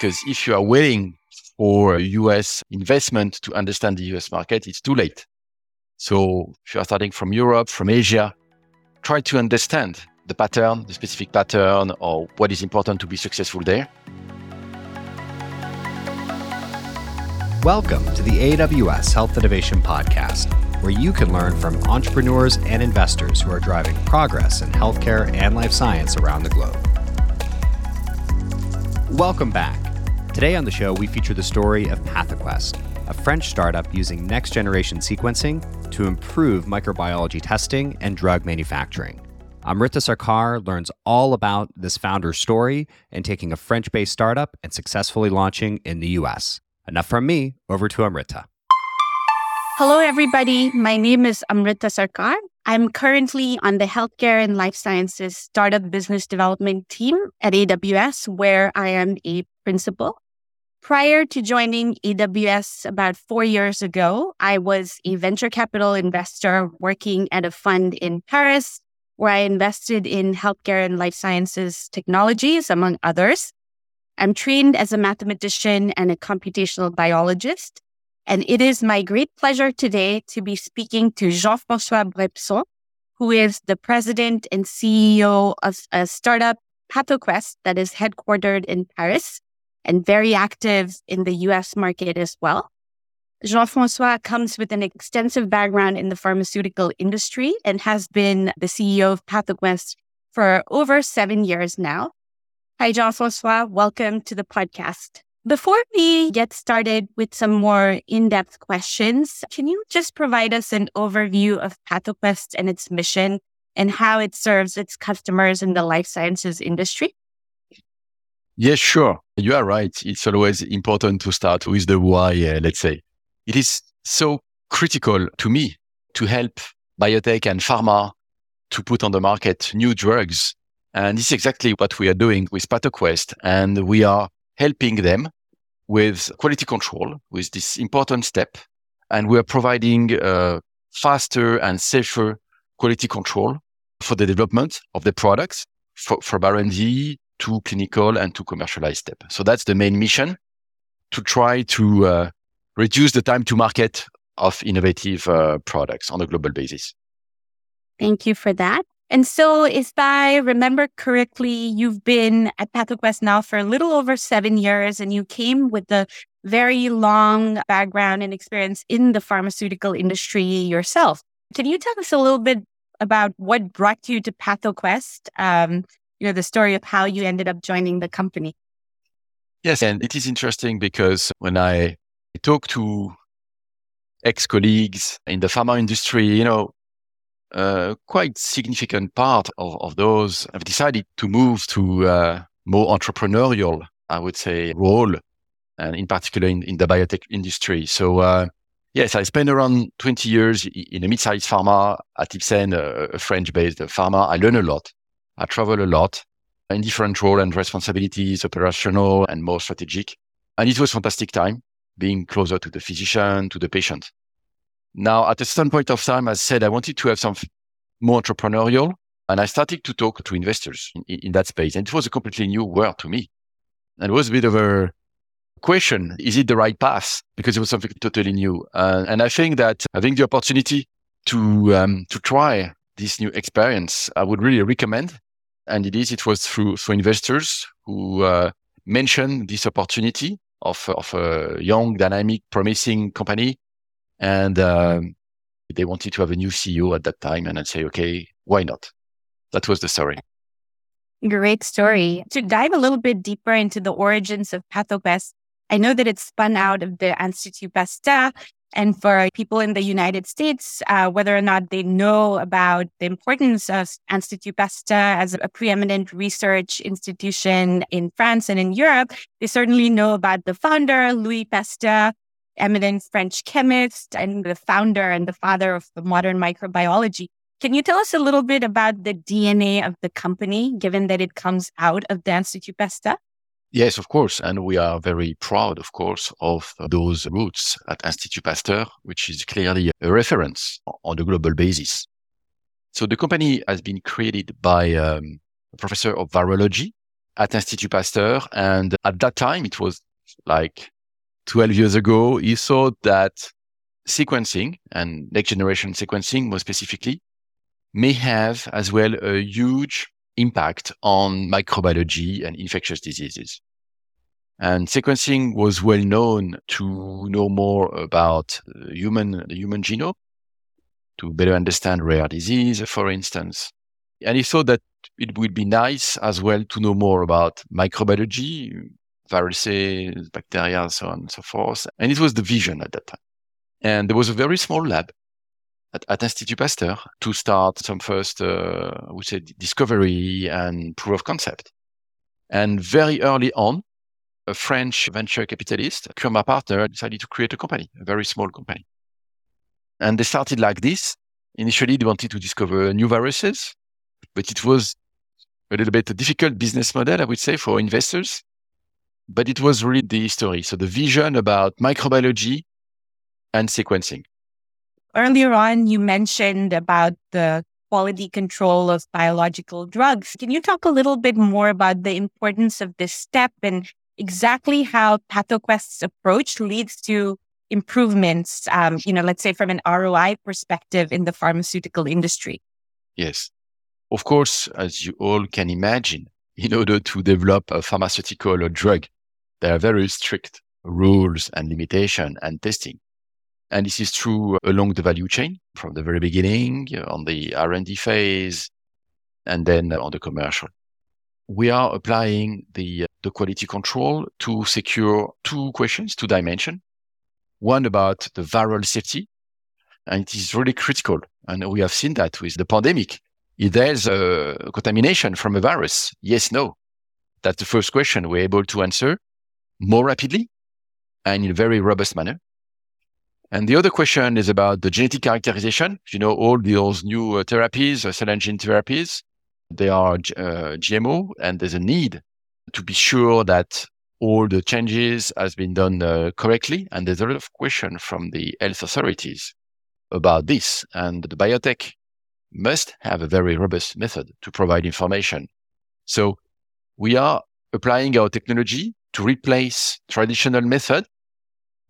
Because if you are waiting for US investment to understand the US market, it's too late. So if you are starting from Europe, from Asia, try to understand the pattern, the specific pattern, or what is important to be successful there. Welcome to the AWS Health Innovation Podcast, where you can learn from entrepreneurs and investors who are driving progress in healthcare and life science around the globe. Welcome back. Today on the show, we feature the story of PathoQuest, a French startup using next generation sequencing to improve microbiology testing and drug manufacturing. Amrita Sarkar learns all about this founder's story and taking a French based startup and successfully launching in the US. Enough from me, over to Amrita. Hello, everybody. My name is Amrita Sarkar. I'm currently on the healthcare and life sciences startup business development team at AWS, where I am a principal. Prior to joining AWS about four years ago, I was a venture capital investor working at a fund in Paris, where I invested in healthcare and life sciences technologies, among others. I'm trained as a mathematician and a computational biologist. And it is my great pleasure today to be speaking to Jean Francois Brepson, who is the president and CEO of a startup, PathoQuest, that is headquartered in Paris and very active in the US market as well. Jean Francois comes with an extensive background in the pharmaceutical industry and has been the CEO of PathoQuest for over seven years now. Hi, Jean Francois. Welcome to the podcast. Before we get started with some more in depth questions, can you just provide us an overview of PathoQuest and its mission and how it serves its customers in the life sciences industry? Yes, sure. You are right. It's always important to start with the why, uh, let's say. It is so critical to me to help biotech and pharma to put on the market new drugs and this is exactly what we are doing with PathoQuest. And we are helping them with quality control with this important step. And we are providing uh, faster and safer quality control for the development of the products for, from R&D to clinical and to commercialized step. So that's the main mission to try to uh, reduce the time to market of innovative uh, products on a global basis. Thank you for that. And so, if I remember correctly, you've been at PathoQuest now for a little over seven years, and you came with a very long background and experience in the pharmaceutical industry yourself. Can you tell us a little bit about what brought you to PathoQuest? Um, you know, the story of how you ended up joining the company. Yes, and it is interesting because when I talk to ex colleagues in the pharma industry, you know, a quite significant part of, of those have decided to move to uh, more entrepreneurial, I would say, role, and in particular in, in the biotech industry. So, uh, yes, I spent around 20 years in a mid-sized pharma at Ipsen, a, a French-based pharma. I learned a lot. I travel a lot in different roles and responsibilities, operational and more strategic. And it was fantastic time being closer to the physician, to the patient. Now, at a certain point of time, I said I wanted to have something more entrepreneurial. And I started to talk to investors in, in, that space. And it was a completely new world to me. And it was a bit of a question. Is it the right path? Because it was something totally new. Uh, and I think that having the opportunity to, um, to try this new experience, I would really recommend. And it is, it was through, through investors who, uh, mentioned this opportunity of, of a young, dynamic, promising company and um, they wanted to have a new CEO at that time. And I'd say, okay, why not? That was the story. Great story. To dive a little bit deeper into the origins of PathoQuest, I know that it spun out of the Institut Pasteur. And for people in the United States, uh, whether or not they know about the importance of Institut Pasteur as a preeminent research institution in France and in Europe, they certainly know about the founder, Louis Pasteur, eminent French chemist and the founder and the father of the modern microbiology. Can you tell us a little bit about the DNA of the company, given that it comes out of the Institut Pasteur? Yes, of course. And we are very proud, of course, of those roots at Institut Pasteur, which is clearly a reference on a global basis. So the company has been created by um, a professor of virology at Institut Pasteur. And at that time, it was like 12 years ago, he thought that sequencing and next generation sequencing more specifically may have as well a huge impact on microbiology and infectious diseases. And sequencing was well known to know more about human, the human genome, to better understand rare disease, for instance. And he thought that it would be nice as well to know more about microbiology, viruses, bacteria, so on and so forth. And it was the vision at that time. And there was a very small lab at, at Institut Pasteur to start some first, uh, I would say, discovery and proof of concept. And very early on, a French venture capitalist, Kurma Partner, decided to create a company, a very small company. And they started like this. Initially, they wanted to discover new viruses, but it was a little bit a difficult business model, I would say, for investors. But it was really the story. So the vision about microbiology and sequencing. Earlier on, you mentioned about the quality control of biological drugs. Can you talk a little bit more about the importance of this step and exactly how PathoQuest's approach leads to improvements, um, you know, let's say from an ROI perspective in the pharmaceutical industry? Yes. Of course, as you all can imagine, in order to develop a pharmaceutical or drug, there are very strict rules and limitation and testing. And this is true along the value chain from the very beginning uh, on the R&D phase and then uh, on the commercial. We are applying the, uh, the quality control to secure two questions, two dimensions. One about the viral safety. And it is really critical. And we have seen that with the pandemic. If there's a contamination from a virus, yes, no. That's the first question we're able to answer more rapidly and in a very robust manner. And the other question is about the genetic characterization. You know, all those new uh, therapies, uh, cell and gene therapies, they are uh, GMO and there's a need to be sure that all the changes has been done uh, correctly. And there's a lot of question from the health authorities about this. And the biotech must have a very robust method to provide information. So we are applying our technology to replace traditional method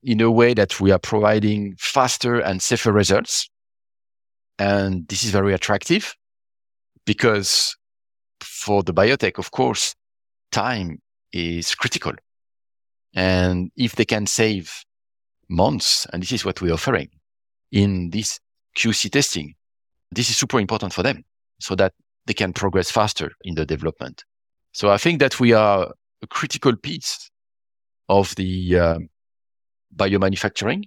in a way that we are providing faster and safer results. And this is very attractive because for the biotech, of course, time is critical. And if they can save months, and this is what we're offering in this QC testing, this is super important for them so that they can progress faster in the development. So I think that we are a critical piece of the uh, biomanufacturing,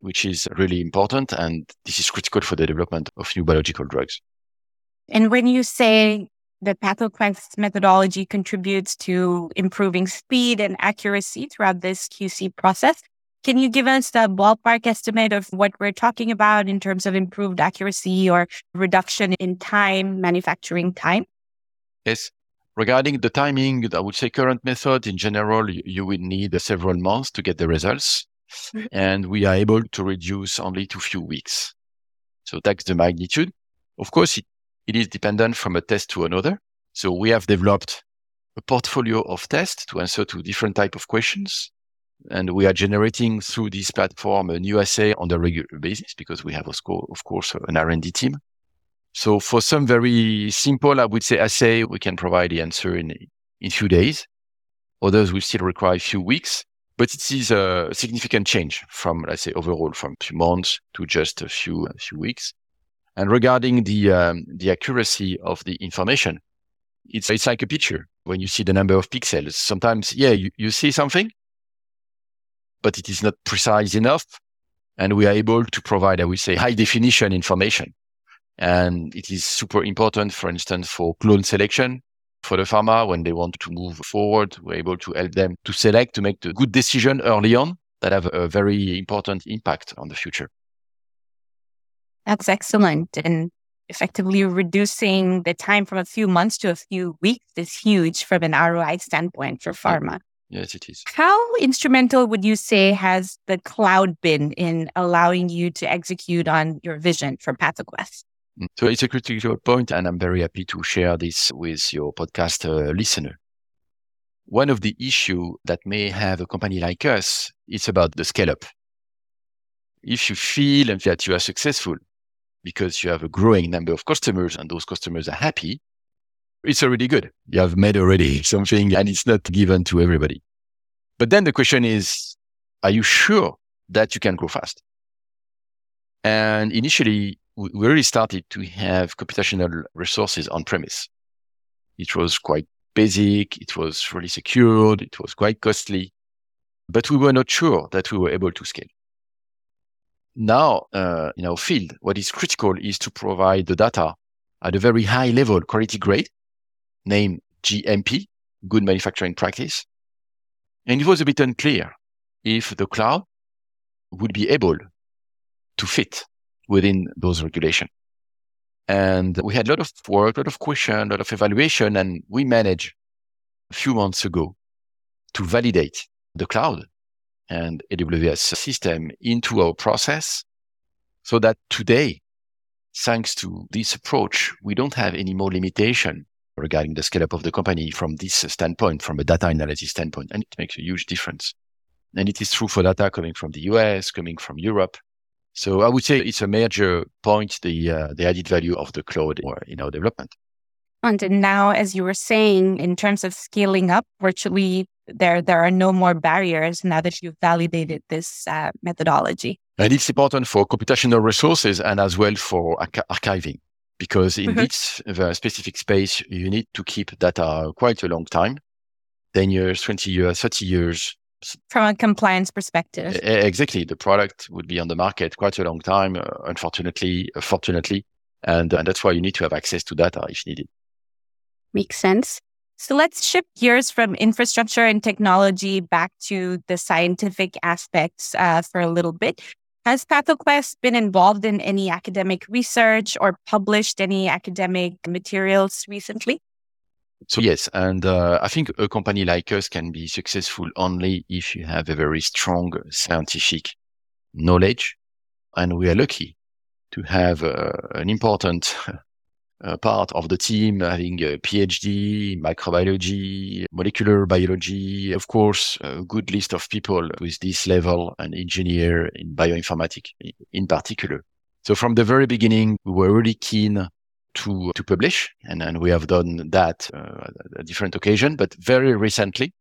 which is really important. And this is critical for the development of new biological drugs. And when you say the PathoQuest methodology contributes to improving speed and accuracy throughout this QC process, can you give us the ballpark estimate of what we're talking about in terms of improved accuracy or reduction in time, manufacturing time? Yes. Regarding the timing, I would say current method in general, you, you will need several months to get the results. And we are able to reduce only to few weeks. So that's the magnitude. Of course, it, it is dependent from a test to another. So we have developed a portfolio of tests to answer to different type of questions. And we are generating through this platform a new assay on a regular basis because we have, of course, an R&D team. So for some very simple, I would say assay, we can provide the answer in, in few days. Others will still require a few weeks, but it is a significant change from, let's say, overall from few months to just a few, a few weeks. And regarding the, um, the accuracy of the information, it's, it's like a picture when you see the number of pixels. Sometimes, yeah, you, you see something, but it is not precise enough. And we are able to provide, I would say, high definition information. And it is super important, for instance, for clone selection for the pharma when they want to move forward. We're able to help them to select, to make the good decision early on that have a very important impact on the future. That's excellent. And effectively reducing the time from a few months to a few weeks is huge from an ROI standpoint for pharma. Yes, it is. How instrumental would you say has the cloud been in allowing you to execute on your vision for PathoQuest? Mm. So it's a critical point, and I'm very happy to share this with your podcast uh, listener. one of the issue that may have a company like us, is about the scale up. If you feel that you are successful because you have a growing number of customers and those customers are happy, it's already good. You have made already something and it's not given to everybody. But then the question is, are you sure that you can grow fast? And initially, we really started to have computational resources on premise. It was quite basic. It was really secured. It was quite costly, but we were not sure that we were able to scale. Now, uh, in our field, what is critical is to provide the data at a very high level quality grade, named GMP, good manufacturing practice. And it was a bit unclear if the cloud would be able to fit within those regulations. And we had a lot of work, a lot of question, a lot of evaluation, and we managed a few months ago to validate the cloud and AWS system into our process so that today, thanks to this approach, we don't have any more limitation regarding the scale up of the company from this standpoint, from a data analysis standpoint. And it makes a huge difference. And it is true for data coming from the US, coming from Europe. So I would say it's a major point, the, uh, the added value of the cloud in our development. And now, as you were saying, in terms of scaling up, virtually there there are no more barriers now that you've validated this uh, methodology. And it's important for computational resources and as well for arch- archiving, because in mm-hmm. this uh, specific space, you need to keep data quite a long time 10 years, 20 years, 30 years. From a compliance perspective. Exactly. The product would be on the market quite a long time, uh, unfortunately, uh, fortunately. And, and that's why you need to have access to data if needed. Makes sense. So let's shift gears from infrastructure and technology back to the scientific aspects uh, for a little bit. Has PathoQuest been involved in any academic research or published any academic materials recently? So yes, and uh, I think a company like us can be successful only if you have a very strong scientific knowledge, and we are lucky to have uh, an important uh, part of the team having a PhD microbiology, molecular biology, of course, a good list of people with this level and engineer in bioinformatics in particular. So from the very beginning, we were really keen to, to publish and, and we have done that uh, at a different occasion, but very recently,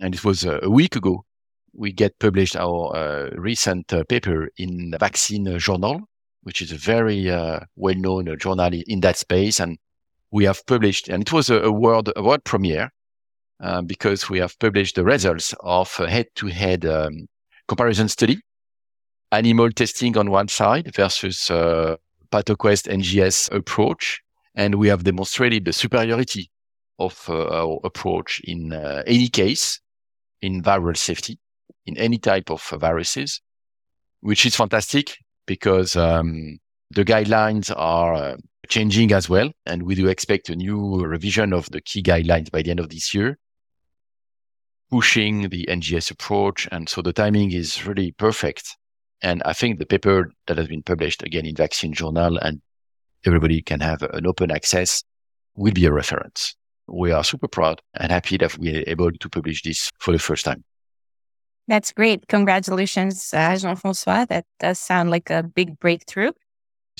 and it was a week ago, we get published our uh, recent uh, paper in Vaccine Journal, which is a very uh, well-known uh, journal in that space. And we have published, and it was a, a world, a world premiere uh, because we have published the results of a head-to-head um, comparison study, animal testing on one side versus uh, PathoQuest NGS approach. And we have demonstrated the superiority of uh, our approach in uh, any case in viral safety in any type of viruses, which is fantastic because um, the guidelines are uh, changing as well. And we do expect a new revision of the key guidelines by the end of this year, pushing the NGS approach. And so the timing is really perfect. And I think the paper that has been published again in Vaccine Journal and everybody can have an open access will be a reference. We are super proud and happy that we are able to publish this for the first time. That's great. Congratulations, uh, Jean Francois. That does sound like a big breakthrough.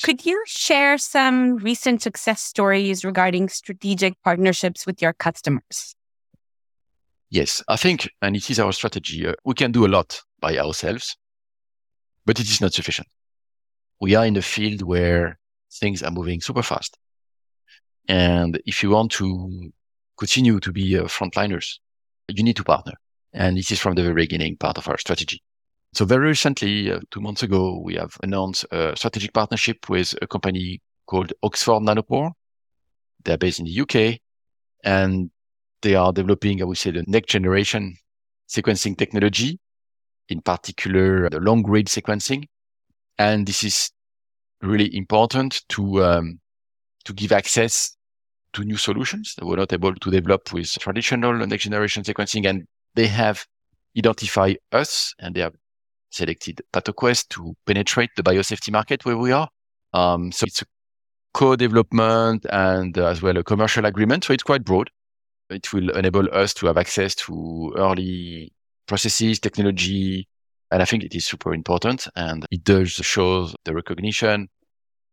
Could you share some recent success stories regarding strategic partnerships with your customers? Yes, I think, and it is our strategy, uh, we can do a lot by ourselves, but it is not sufficient. We are in a field where things are moving super fast. And if you want to continue to be uh, frontliners, you need to partner. And this is from the very beginning part of our strategy. So very recently, uh, two months ago, we have announced a strategic partnership with a company called Oxford Nanopore. They're based in the UK and they are developing, I would say, the next generation sequencing technology, in particular, the long read sequencing. And this is really important to, um, to give access to new solutions that we're not able to develop with traditional next generation sequencing. And they have identified us and they have selected PathoQuest to penetrate the biosafety market where we are. Um, so it's a co-development and uh, as well a commercial agreement. So it's quite broad. It will enable us to have access to early processes, technology. And I think it is super important. And it does show the recognition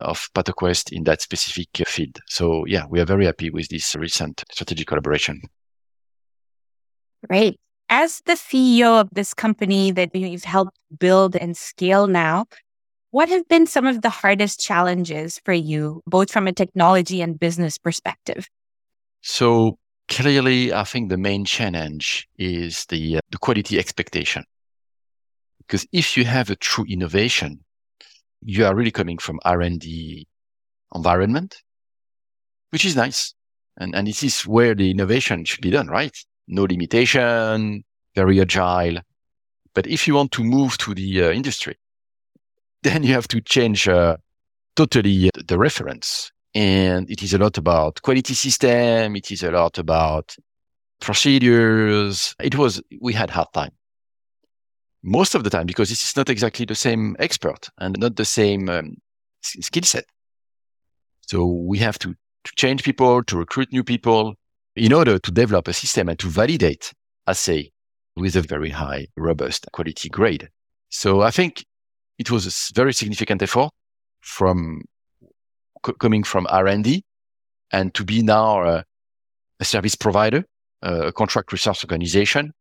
of PathoQuest in that specific field. So yeah, we are very happy with this recent strategic collaboration. Great. As the CEO of this company that you've helped build and scale now, what have been some of the hardest challenges for you, both from a technology and business perspective? So clearly, I think the main challenge is the, uh, the quality expectation. Because if you have a true innovation, you are really coming from R&D environment, which is nice. And, and this is where the innovation should be done, right? No limitation, very agile. But if you want to move to the uh, industry, then you have to change uh, totally uh, the reference. And it is a lot about quality system. It is a lot about procedures. It was, we had hard time most of the time because this is not exactly the same expert and not the same um, skill set. So we have to, to change people, to recruit new people in order to develop a system and to validate assay with a very high, robust quality grade. So I think it was a very significant effort from c- coming from R&D and to be now a, a service provider, a contract research organization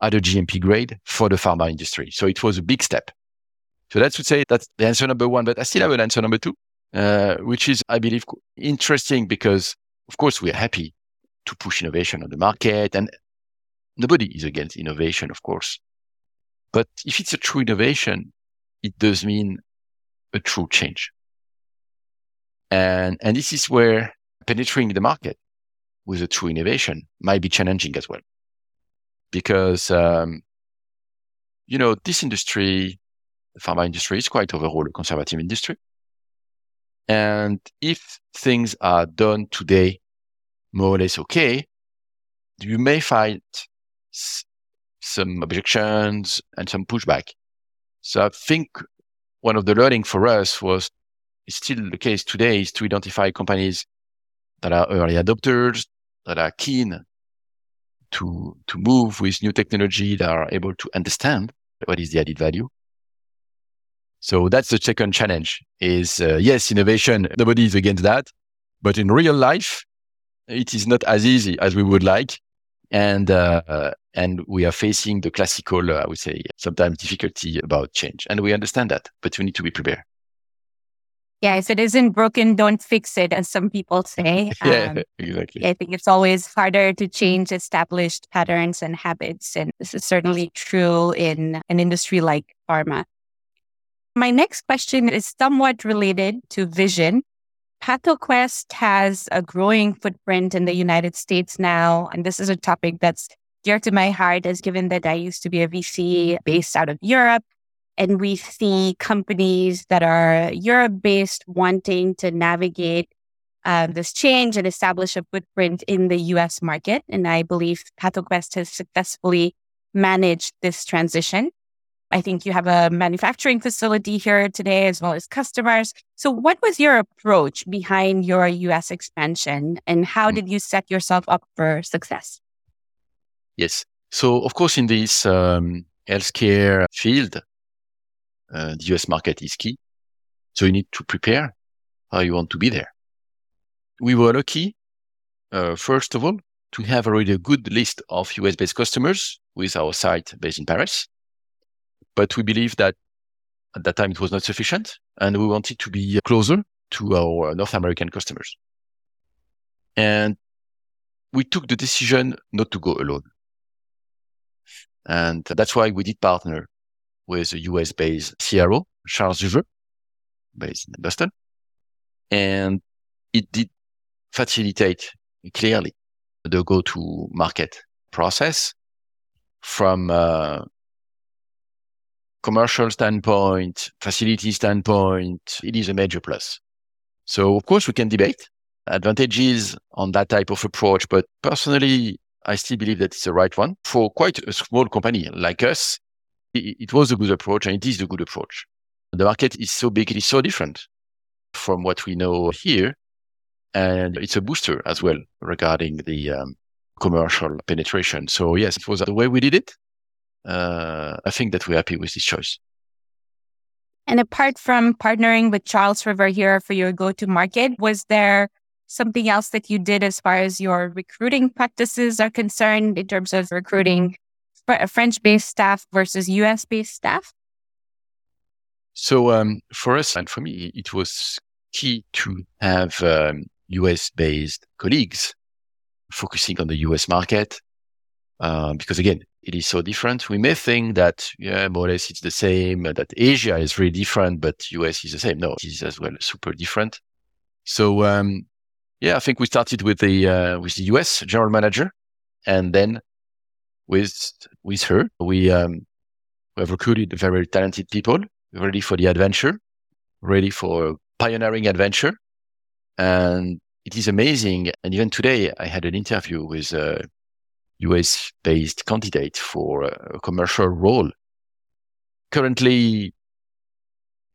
at a GMP grade for the pharma industry. So it was a big step. So that's would say that's the answer number one, but I still have an answer number two, uh, which is, I believe, interesting because of course we are happy to push innovation on the market and nobody is against innovation, of course. But if it's a true innovation, it does mean a true change. And, and this is where penetrating the market with a true innovation might be challenging as well because, um, you know, this industry, the pharma industry is quite overall a conservative industry. And if things are done today more or less okay, you may find s- some objections and some pushback. So I think one of the learning for us was it's still the case today is to identify companies that are early adopters, that are keen to, to move with new technology that are able to understand what is the added value. So that's the second challenge is, uh, yes, innovation. Nobody is against that, but in real life, it is not as easy as we would like. And, uh, uh, and we are facing the classical, uh, I would say, sometimes difficulty about change. And we understand that, but we need to be prepared. Yeah, if it isn't broken, don't fix it, as some people say. yeah, um, exactly. I think it's always harder to change established patterns and habits. And this is certainly true in an industry like pharma. My next question is somewhat related to vision. PathoQuest has a growing footprint in the United States now. And this is a topic that's dear to my heart, as given that I used to be a VC based out of Europe and we see companies that are Europe based wanting to navigate uh, this change and establish a footprint in the US market. And I believe PathoQuest has successfully managed this transition. I think you have a manufacturing facility here today as well as customers. So, what was your approach behind your US expansion and how hmm. did you set yourself up for success? Yes. So, of course, in this um, healthcare field, uh, the US market is key. So you need to prepare how you want to be there. We were lucky, uh, first of all, to have already a good list of US based customers with our site based in Paris. But we believe that at that time it was not sufficient and we wanted to be closer to our North American customers. And we took the decision not to go alone. And that's why we did partner with a US based CRO, Charles River, based in Boston. And it did facilitate clearly the go to market process from a commercial standpoint, facility standpoint. It is a major plus. So of course we can debate advantages on that type of approach, but personally, I still believe that it's the right one for quite a small company like us it was a good approach and it is a good approach. The market is so big, it is so different from what we know here. And it's a booster as well regarding the um, commercial penetration. So yes, it was the way we did it. Uh, I think that we're happy with this choice. And apart from partnering with Charles River here for your go to market, was there something else that you did as far as your recruiting practices are concerned in terms of recruiting French based staff versus US based staff? So um, for us and for me, it was key to have um, US based colleagues focusing on the US market. Uh, because again, it is so different. We may think that, yeah, more or less it's the same, that Asia is really different, but US is the same. No, it is as well super different. So, um, yeah, I think we started with the, uh, with the US general manager and then with, with her, we, um, we have recruited very talented people ready for the adventure, ready for pioneering adventure. And it is amazing. And even today, I had an interview with a US based candidate for a commercial role. Currently,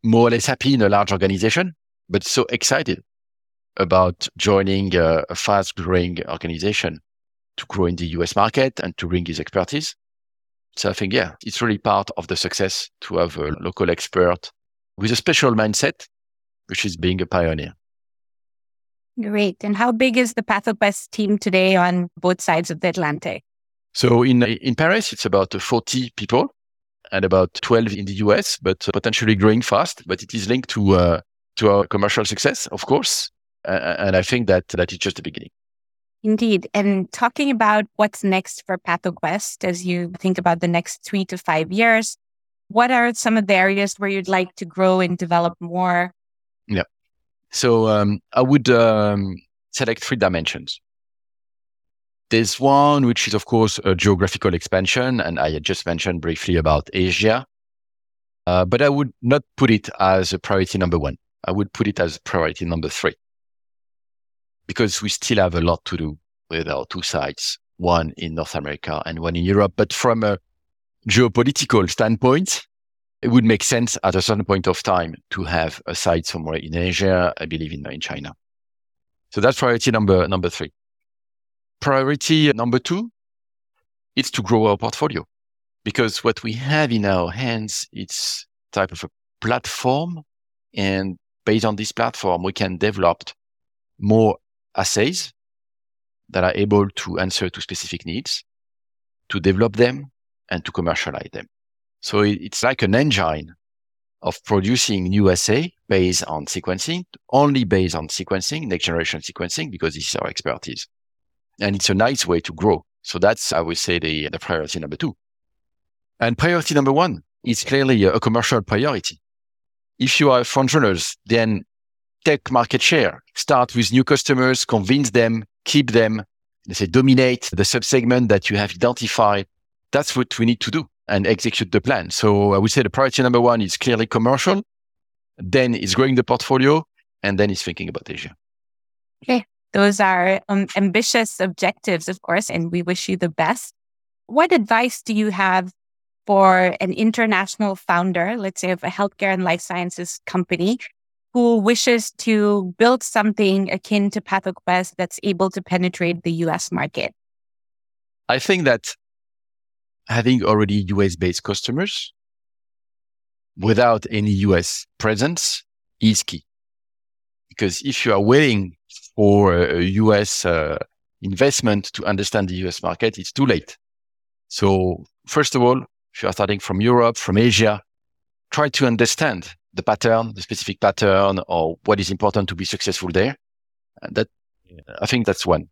more or less happy in a large organization, but so excited about joining a, a fast growing organization to grow in the US market and to bring his expertise. So I think, yeah, it's really part of the success to have a local expert with a special mindset, which is being a pioneer. Great. And how big is the PathoQuest team today on both sides of the Atlantic? So in in Paris, it's about 40 people and about 12 in the US, but potentially growing fast. But it is linked to uh, to our commercial success, of course. Uh, and I think that that is just the beginning. Indeed. And talking about what's next for PathoQuest as you think about the next three to five years, what are some of the areas where you'd like to grow and develop more? Yeah. So um, I would um, select three dimensions. There's one, which is, of course, a geographical expansion. And I just mentioned briefly about Asia. Uh, but I would not put it as a priority number one. I would put it as priority number three because we still have a lot to do with our two sites, one in North America and one in Europe. But from a geopolitical standpoint, it would make sense at a certain point of time to have a site somewhere in Asia, I believe in, in China. So that's priority number, number three. Priority number two, is to grow our portfolio because what we have in our hands, it's type of a platform. And based on this platform, we can develop more assays that are able to answer to specific needs, to develop them and to commercialize them. So it's like an engine of producing new assay based on sequencing, only based on sequencing, next generation sequencing, because this is our expertise. And it's a nice way to grow. So that's, I would say, the, the priority number two. And priority number one is clearly a, commercial priority. If you are front runners, then take market share, start with new customers, convince them, keep them, let's say dominate the subsegment that you have identified. That's what we need to do and execute the plan. So I would say the priority number one is clearly commercial. Then is growing the portfolio and then is thinking about Asia. Okay. Those are um, ambitious objectives, of course, and we wish you the best. What advice do you have for an international founder, let's say of a healthcare and life sciences company who wishes to build something akin to PathoQuest that's able to penetrate the US market? I think that having already US based customers without any US presence is key. Because if you are waiting for a US uh, investment to understand the US market, it's too late. So first of all, if you are starting from Europe, from Asia, try to understand the pattern, the specific pattern, or what is important to be successful there. And that, I think that's one.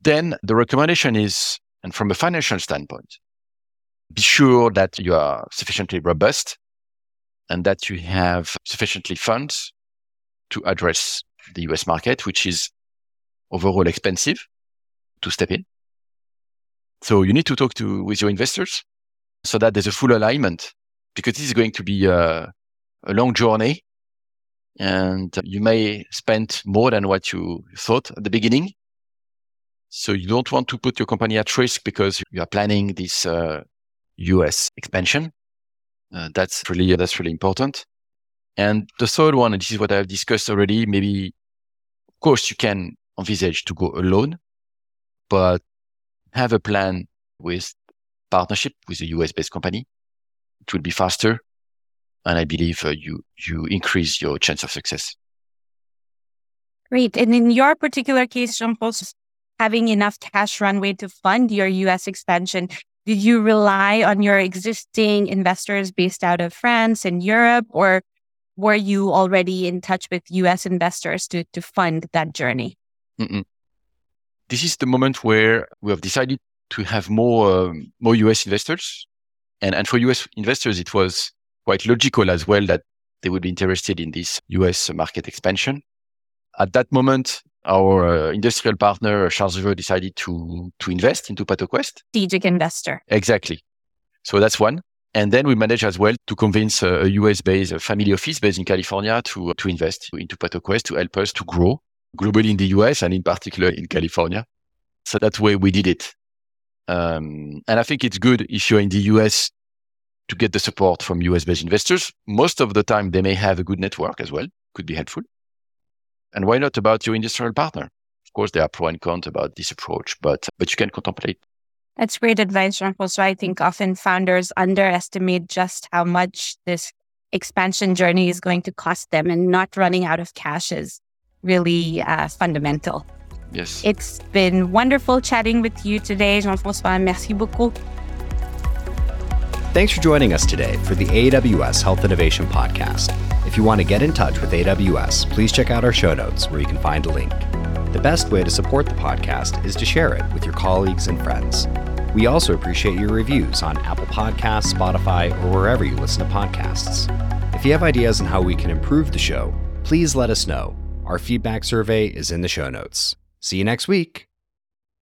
Then the recommendation is, and from a financial standpoint, be sure that you are sufficiently robust and that you have sufficiently funds to address the US market, which is overall expensive to step in. So you need to talk to with your investors so that there's a full alignment because this is going to be a, a long journey and you may spend more than what you thought at the beginning. So you don't want to put your company at risk because you are planning this uh, US expansion. Uh, that's really, that's really important. And the third one, and this is what I've discussed already, maybe, of course, you can envisage to go alone, but have a plan with partnership with a US based company. It will be faster. And I believe uh, you, you increase your chance of success. Great. And in your particular case, Jean-Paul, having enough cash runway to fund your US expansion, did you rely on your existing investors based out of France and Europe, or were you already in touch with US investors to, to fund that journey? Mm-mm. This is the moment where we have decided to have more, um, more US investors. And, and for US investors, it was quite logical as well that they would be interested in this US market expansion. At that moment, our uh, industrial partner, Charles River, decided to, to invest into PathoQuest. Strategic investor. Exactly. So that's one. And then we managed as well to convince a, a US based family office based in California to, to invest into PathoQuest to help us to grow globally in the US and in particular in California. So that's way we did it. Um, and I think it's good if you're in the US to get the support from US based investors. Most of the time, they may have a good network as well, could be helpful. And why not about your industrial partner? Of course, there are pro and cons about this approach, but, but you can contemplate. That's great advice, Jean-Paul. So I think often founders underestimate just how much this expansion journey is going to cost them and not running out of cash is really uh, fundamental. Yes. It's been wonderful chatting with you today, Jean-François. Merci beaucoup. Thanks for joining us today for the AWS Health Innovation Podcast. If you want to get in touch with AWS, please check out our show notes where you can find a link. The best way to support the podcast is to share it with your colleagues and friends. We also appreciate your reviews on Apple Podcasts, Spotify, or wherever you listen to podcasts. If you have ideas on how we can improve the show, please let us know. Our feedback survey is in the show notes. See you next week.